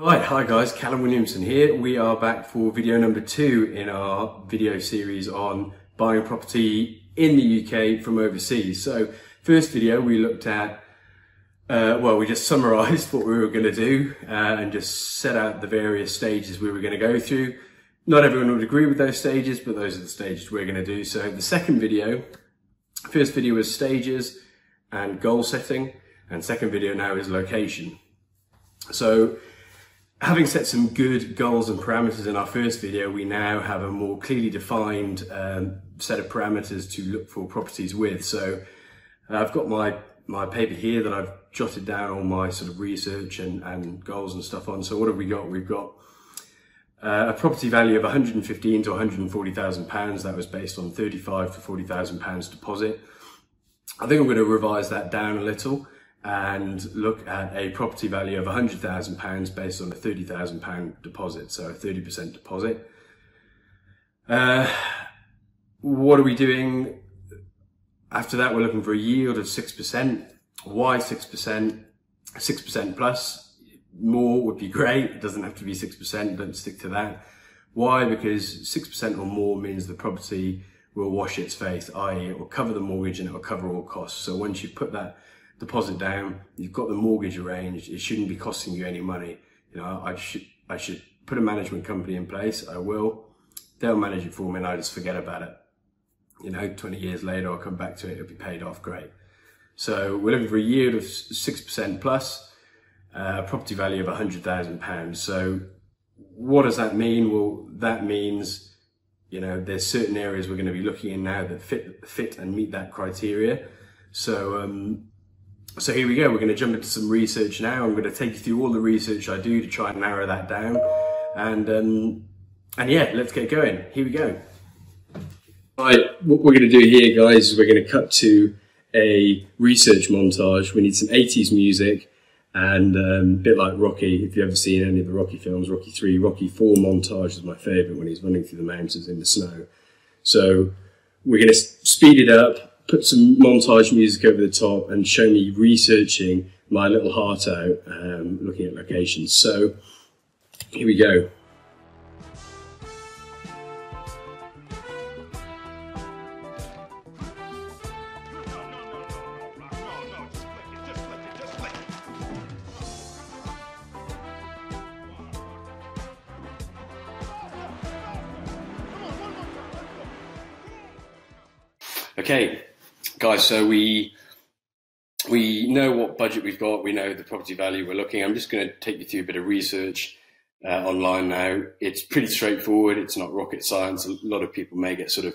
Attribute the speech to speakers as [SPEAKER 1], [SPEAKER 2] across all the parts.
[SPEAKER 1] Right, hi guys, Callum Williamson here. We are back for video number two in our video series on buying property in the UK from overseas. So, first video we looked at, uh, well, we just summarized what we were going to do uh, and just set out the various stages we were going to go through. Not everyone would agree with those stages, but those are the stages we're going to do. So, the second video, first video was stages and goal setting, and second video now is location. So, having set some good goals and parameters in our first video, we now have a more clearly defined um, set of parameters to look for properties with. So uh, I've got my, my paper here that I've jotted down all my sort of research and, and goals and stuff on. So what have we got? We've got uh, a property value of 115 to 140,000 pounds. That was based on 35 to 40,000 pounds deposit. I think I'm going to revise that down a little and look at a property value of £100,000 based on a £30,000 deposit, so a 30% deposit. Uh, what are we doing? After that, we're looking for a yield of 6%. Why 6%? 6% plus. More would be great. It doesn't have to be 6%. Don't stick to that. Why? Because 6% or more means the property will wash its face, i.e. it will cover the mortgage and it will cover all costs. So once you put that deposit down, you've got the mortgage arranged, it shouldn't be costing you any money. You know, I should, I should put a management company in place. I will. They'll manage it for me and I just forget about it. You know, 20 years later, I'll come back to it. It'll be paid off. Great. So we're looking for a yield of 6% plus, uh, property value of £100,000. So what does that mean? Well, that means, you know, there's certain areas we're going to be looking in now that fit, fit and meet that criteria. So, um, so here we go. We're going to jump into some research now. I'm going to take you through all the research I do to try and narrow that down. And um, and yeah, let's get going. Here we go. Right, what we're going to do here, guys, is we're going to cut to a research montage. We need some 80s music and um, a bit like Rocky. If you've ever seen any of the Rocky films, Rocky 3, Rocky 4 montage is my favourite when he's running through the mountains in the snow. So we're going to speed it up put some montage music over the top and show me researching my little heart out, um, looking at locations. So here we go. Okay, guys, so we we know what budget we've got. We know the property value we're looking. I'm just going to take you through a bit of research uh, online now. It's pretty straightforward. It's not rocket science. A lot of people may get sort of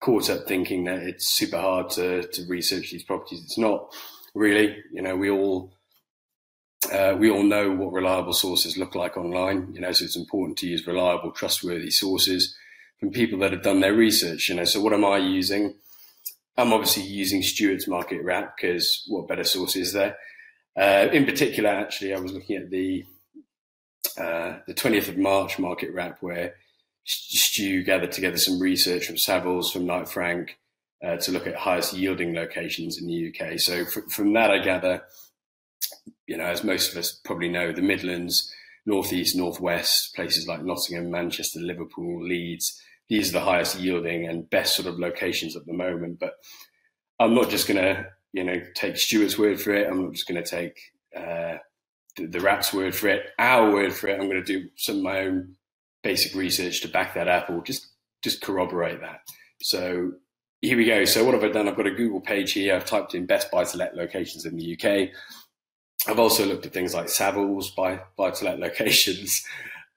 [SPEAKER 1] caught up thinking that it's super hard to to research these properties. It's not really. You know, we all uh, we all know what reliable sources look like online. You know, so it's important to use reliable, trustworthy sources from people that have done their research. You know, so what am I using? I'm obviously using Stewart's Market Wrap because what better source is there? Uh, in particular, actually, I was looking at the uh, the 20th of March Market Wrap where Stu gathered together some research from Savills, from Knight Frank, uh, to look at highest yielding locations in the UK. So from that, I gather, you know, as most of us probably know, the Midlands, Northeast, Northwest, places like Nottingham, Manchester, Liverpool, Leeds, these are the highest yielding and best sort of locations at the moment. But I'm not just going to, you know, take Stuart's word for it. I'm not just going to take uh, the, the Wrap's word for it, our word for it. I'm going to do some of my own basic research to back that up or just just corroborate that. So here we go. So what have I done? I've got a Google page here. I've typed in best buy to let locations in the UK. I've also looked at things like Savills buy buy to let locations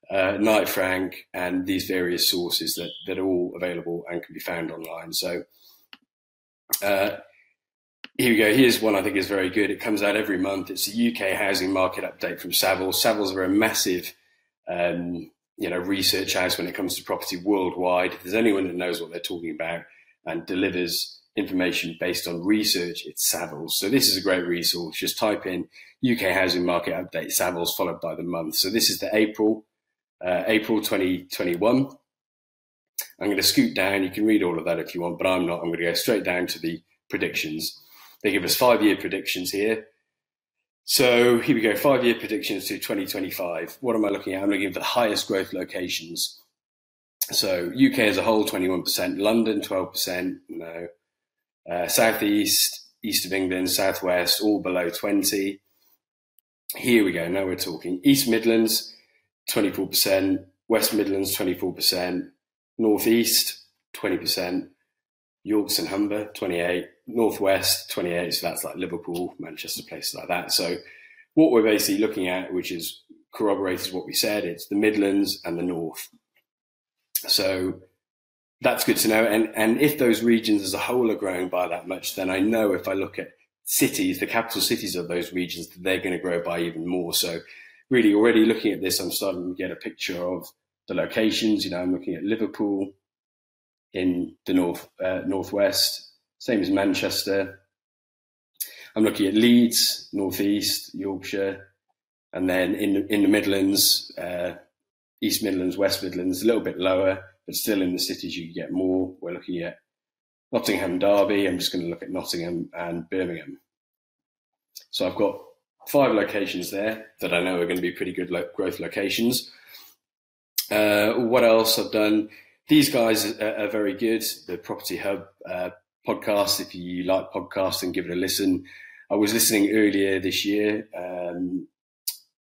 [SPEAKER 1] uh, Knight Frank, and these various sources that, that are all available and can be found online. So uh, here we go. Here's one I think is very good. It comes out every month. It's the UK housing market update from Savills. Savills are a massive, um, you know, research house when it comes to property worldwide. If there's anyone that knows what they're talking about and delivers information based on research, it's Savills. So this is a great resource. Just type in UK housing market update Savills followed by the month. So this is the April uh, April 2021. I'm going to scoot down. You can read all of that if you want, but I'm not. I'm going to go straight down to the predictions. They give us five year predictions here. So here we go, five-year predictions to 2025. What am I looking at? I'm looking for the highest growth locations. So UK as a whole, 21%, London, 12%, no, uh, Southeast, East of England, Southwest, all below 20. Here we go, now we're talking. East Midlands, 24%, West Midlands, 24%, Northeast, 20%, Yorks and Humber, 28, Northwest, 28. So that's like Liverpool, Manchester, places like that. So what we're basically looking at, which is corroborates what we said, it's the Midlands and the North. So that's good to know. And, and if those regions as a whole are growing by that much, then I know if I look at cities, the capital cities of those regions, they're going to grow by even more. So really already looking at this, I'm starting to get a picture of the locations. You know, I'm looking at Liverpool, in the north uh, northwest, same as Manchester. I'm looking at Leeds, northeast, Yorkshire, and then in in the Midlands, uh, East Midlands, West Midlands, a little bit lower, but still in the cities you get more. We're looking at Nottingham, Derby. I'm just going to look at Nottingham and Birmingham. So I've got five locations there that I know are going to be pretty good lo- growth locations. Uh, what else I've done? these guys are, are, very good. The Property Hub uh, podcast, if you like podcasting, give it a listen. I was listening earlier this year um,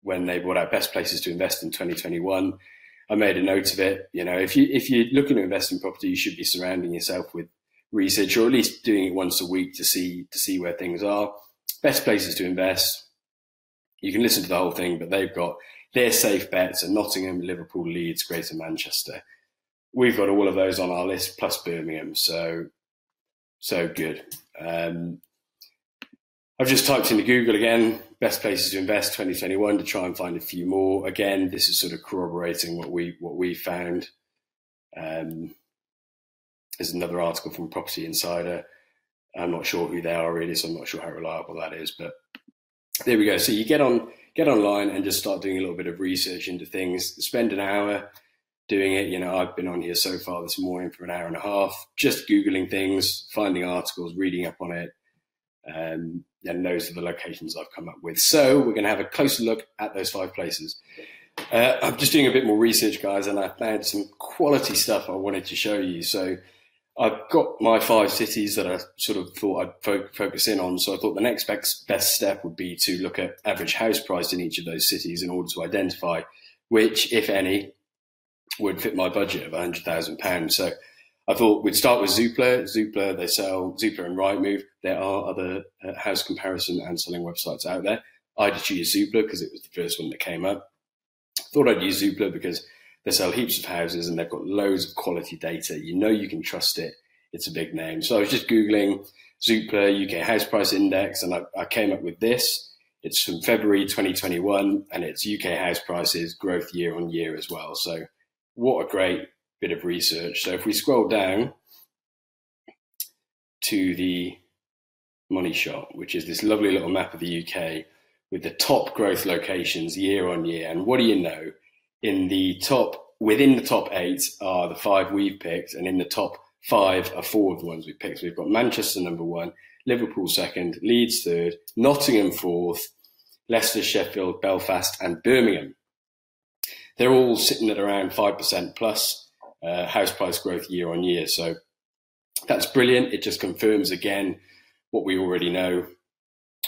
[SPEAKER 1] when they brought out best places to invest in 2021. I made a note of it. You know, if you if you're looking to invest in property, you should be surrounding yourself with research, or at least doing it once a week to see to see where things are. Best places to invest. You can listen to the whole thing, but they've got their safe bets are Nottingham, Liverpool, Leeds, Greater Manchester we've got all of those on our list plus Birmingham. So, so good. Um, I've just typed into Google again, best places to invest 2021 to try and find a few more. Again, this is sort of corroborating what we what we found. Um, there's another article from Property Insider. I'm not sure who they are really, so I'm not sure how reliable that is. But there we go. So you get on get online and just start doing a little bit of research into things. Spend an hour, doing it. You know, I've been on here so far this morning for an hour and a half, just Googling things, finding articles, reading up on it. Um, and those are the locations I've come up with. So we're going to have a closer look at those five places. Uh, I'm just doing a bit more research, guys, and I found some quality stuff I wanted to show you. So I've got my five cities that I sort of thought I'd fo- focus in on. So I thought the next best, step would be to look at average house price in each of those cities in order to identify which, if any, would fit my budget of £100,000. So I thought we'd start with Zoopla. Zoopla, they sell Zoopla and Rightmove. There are other uh, house comparison and selling websites out there. I just used Zoopla because it was the first one that came up. Thought I'd use Zoopla because they sell heaps of houses and they've got loads of quality data. You know you can trust it. It's a big name. So I was just Googling Zoopla UK House Price Index and I, I came up with this. It's from February 2021 and it's UK house prices growth year on year as well. So what a great bit of research. So if we scroll down to the money shot, which is this lovely little map of the UK with the top growth locations year on year. And what do you know? In the top, within the top eight are the five we've picked, and in the top five are four of the ones we've picked. We've got Manchester number one, Liverpool second, Leeds third, Nottingham fourth, Leicester, Sheffield, Belfast, and Birmingham they're all sitting at around 5% plus uh, house price growth year on year. So that's brilliant. It just confirms again what we already know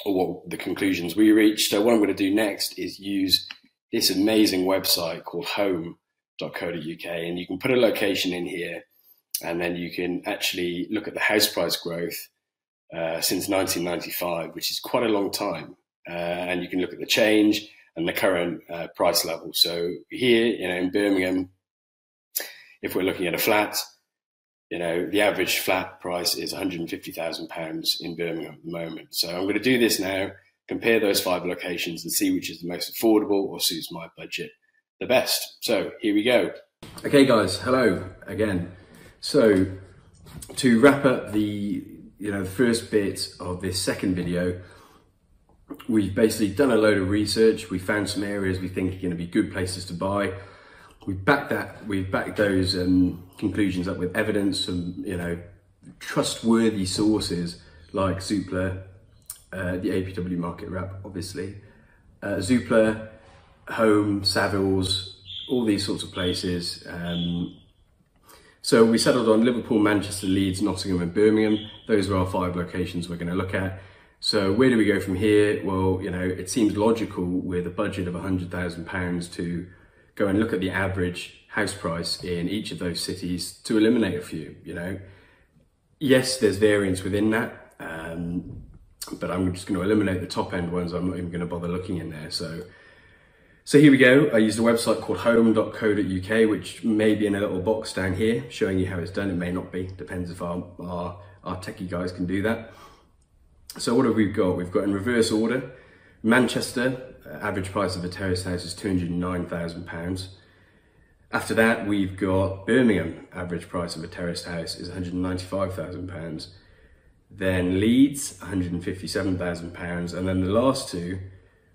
[SPEAKER 1] or what the conclusions we reached. So what I'm going to do next is use this amazing website called home.co.uk and you can put a location in here and then you can actually look at the house price growth uh, since 1995, which is quite a long time. Uh, and you can look at the change and the current uh, price level. So here, you know, in Birmingham, if we're looking at a flat, you know, the average flat price is £150,000 in Birmingham at the moment. So I'm going to do this now, compare those five locations and see which is the most affordable or suits my budget the best. So here we go. Okay, guys, hello again. So to wrap up the you know the first bit of this second video, We've basically done a load of research. We found some areas we think are going to be good places to buy. We backed that. We backed those um, conclusions up with evidence from you know trustworthy sources like Zoopla uh, the APW market wrap, obviously. Uh, Zoopla, Home, Savills, all these sorts of places. Um, so we settled on Liverpool, Manchester, Leeds, Nottingham, and Birmingham. Those are our five locations we're going to look at. So where do we go from here? Well, you know, it seems logical with a budget of £100,000 to go and look at the average house price in each of those cities to eliminate a few, you know. Yes, there's variance within that, um, but I'm just going to eliminate the top end ones. I'm not even going to bother looking in there. So so here we go. I used a website called home.co.uk, which may be in a little box down here, showing you how it's done. It may not be, depends if our, our, our techie guys can do that. So what have we got? We've got in reverse order, Manchester, uh, average price of a terrace house is £209,000. After that, we've got Birmingham, average price of a terraced house is £195,000. Then Leeds, £157,000. And then the last two,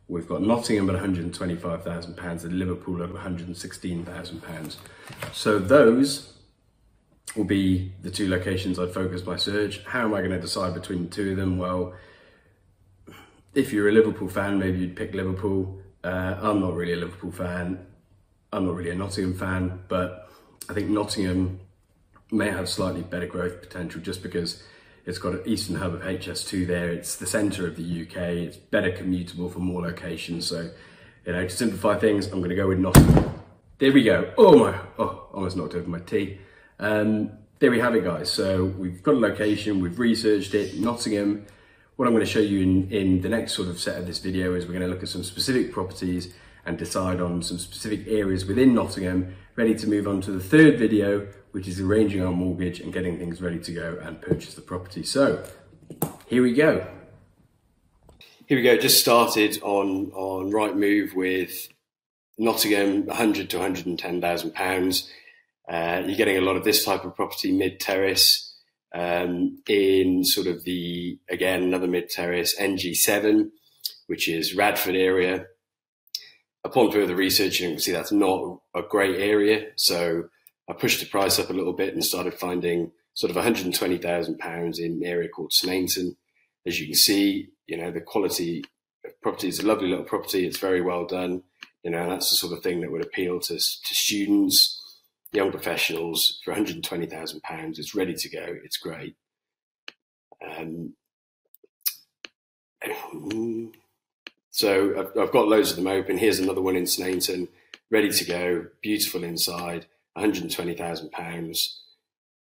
[SPEAKER 1] We've got Nottingham at £125,000 and Liverpool at £116,000. So those will be the two locations I'd focus my search. How am I going to decide between the two of them? Well, if you're a Liverpool fan, maybe you'd pick Liverpool. Uh, I'm not really a Liverpool fan. I'm not really a Nottingham fan, but I think Nottingham may have slightly better growth potential just because it's got an eastern hub of HS2 there. It's the centre of the UK. It's better commutable for more locations. So, you know, to simplify things, I'm going to go with Nottingham. There we go. Oh my, oh, almost knocked over my tea. Um, there we have it, guys. So we've got a location, we've researched it, Nottingham. What I'm going to show you in, in the next sort of set of this video is we're going to look at some specific properties and decide on some specific areas within Nottingham, ready to move on to the third video, which is arranging our mortgage and getting things ready to go and purchase the property. So here we go. Here we go. Just started on on Rightmove with Nottingham, 100 to 110,000 pounds. Uh, you're getting a lot of this type of property, mid terrace, um, in sort of the again another mid terrace NG7, which is Radford area. Upon further research, you can see that's not a great area. So I pushed the price up a little bit and started finding sort of £120,000 in an area called Sneinton. As you can see, you know, the quality of property is a lovely little property. It's very well done. You know, that's the sort of thing that would appeal to, to students, young professionals for £120,000. It's ready to go. It's great. Um, so I've, I've, got loads of them open. Here's another one in Sneinton, ready to go, beautiful inside. 120,000 pounds,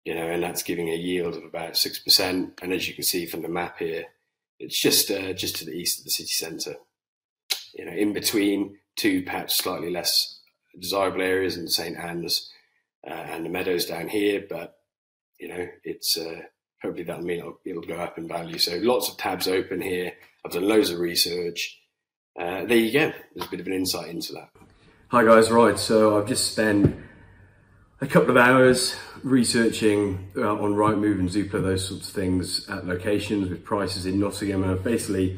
[SPEAKER 1] you know, and that's giving a yield of about 6%. And as you can see from the map here, it's just, uh, just to the east of the city centre, you know, in between two perhaps slightly less desirable areas in St. Ann's uh, and the meadows down here. But, you know, it's, uh, hopefully that'll mean it'll, it'll, go up in value. So lots of tabs open here. I've done loads of research. Uh, there you go. There's a bit of an insight into that. Hi guys, right. So I've just spent a couple of hours researching uh, on Rightmove and Zoopla, those sorts of things at locations with prices in Nottingham. And basically,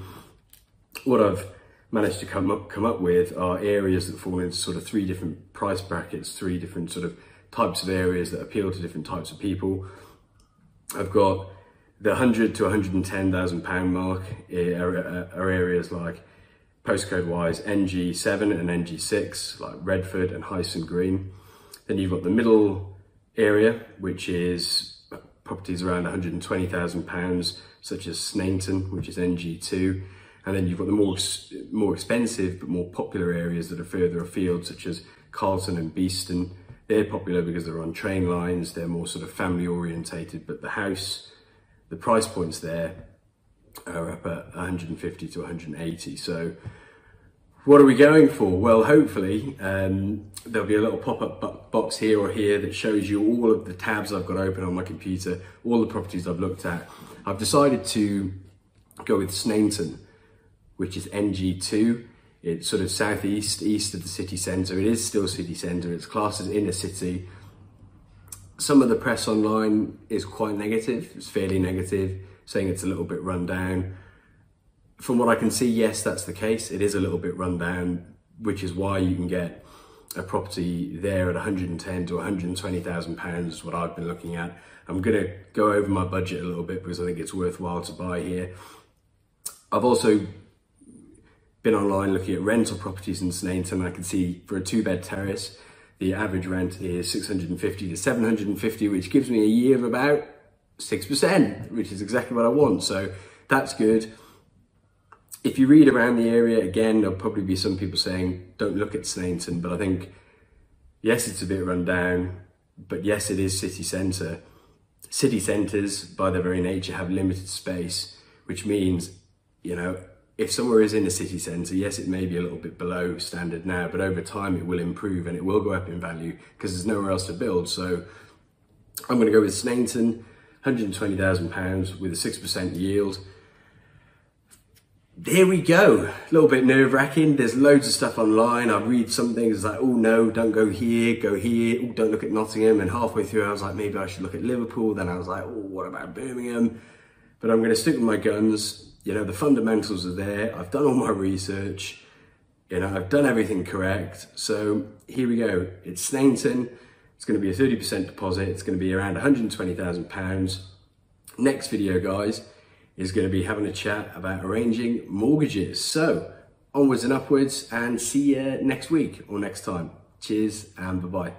[SPEAKER 1] what I've managed to come up come up with are areas that fall into sort of three different price brackets, three different sort of types of areas that appeal to different types of people. I've got the 100 to 110,000 pound mark are, are areas like postcode wise NG7 and NG6, like Radford and Hyson Green. Then you've got the middle area, which is properties around £120,000, such as Sneinton, which is NG2. And then you've got the more, more expensive but more popular areas that are further afield, such as Carlton and Beeston. They're popular because they're on train lines, they're more sort of family orientated, but the house, the price points there are up at 150 to 180. So what are we going for? Well, hopefully um, there'll be a little pop-up box here or here that shows you all of the tabs I've got open on my computer, all the properties I've looked at. I've decided to go with Sneinton, which is NG2. It's sort of southeast, east of the city centre. It is still city centre. It's classed as inner city. Some of the press online is quite negative. It's fairly negative, saying it's a little bit run down from what I can see, yes, that's the case. It is a little bit run down, which is why you can get a property there at 110 to 120,000 pounds, is what I've been looking at. I'm going to go over my budget a little bit because I think it's worthwhile to buy here. I've also been online looking at rental properties in Sneinton. I can see for a two bed terrace, the average rent is 650 to 750, which gives me a year of about 6%, which is exactly what I want. So that's good. If you read around the area, again, there'll probably be some people saying, don't look at Sneinton, but I think, yes, it's a bit run down, but yes, it is city centre. City centres, by their very nature, have limited space, which means, you know, if somewhere is in a city centre, yes, it may be a little bit below standard now, but over time it will improve and it will go up in value because there's nowhere else to build. So I'm going to go with Sneinton, £120,000 with a 6% yield. There we go. A little bit nerve wracking. There's loads of stuff online. I read some things like, oh no, don't go here, go here. Ooh, don't look at Nottingham. And halfway through, I was like, maybe I should look at Liverpool. Then I was like, oh, what about Birmingham? But I'm going to stick with my guns you know, the fundamentals are there. I've done all my research. You know, I've done everything correct. So here we go. It's Sneinton. It's going to be a 30% deposit. It's going to be around £120,000. Next video, guys, is going to be having a chat about arranging mortgages. So onwards and upwards and see you next week or next time. Cheers and bye-bye.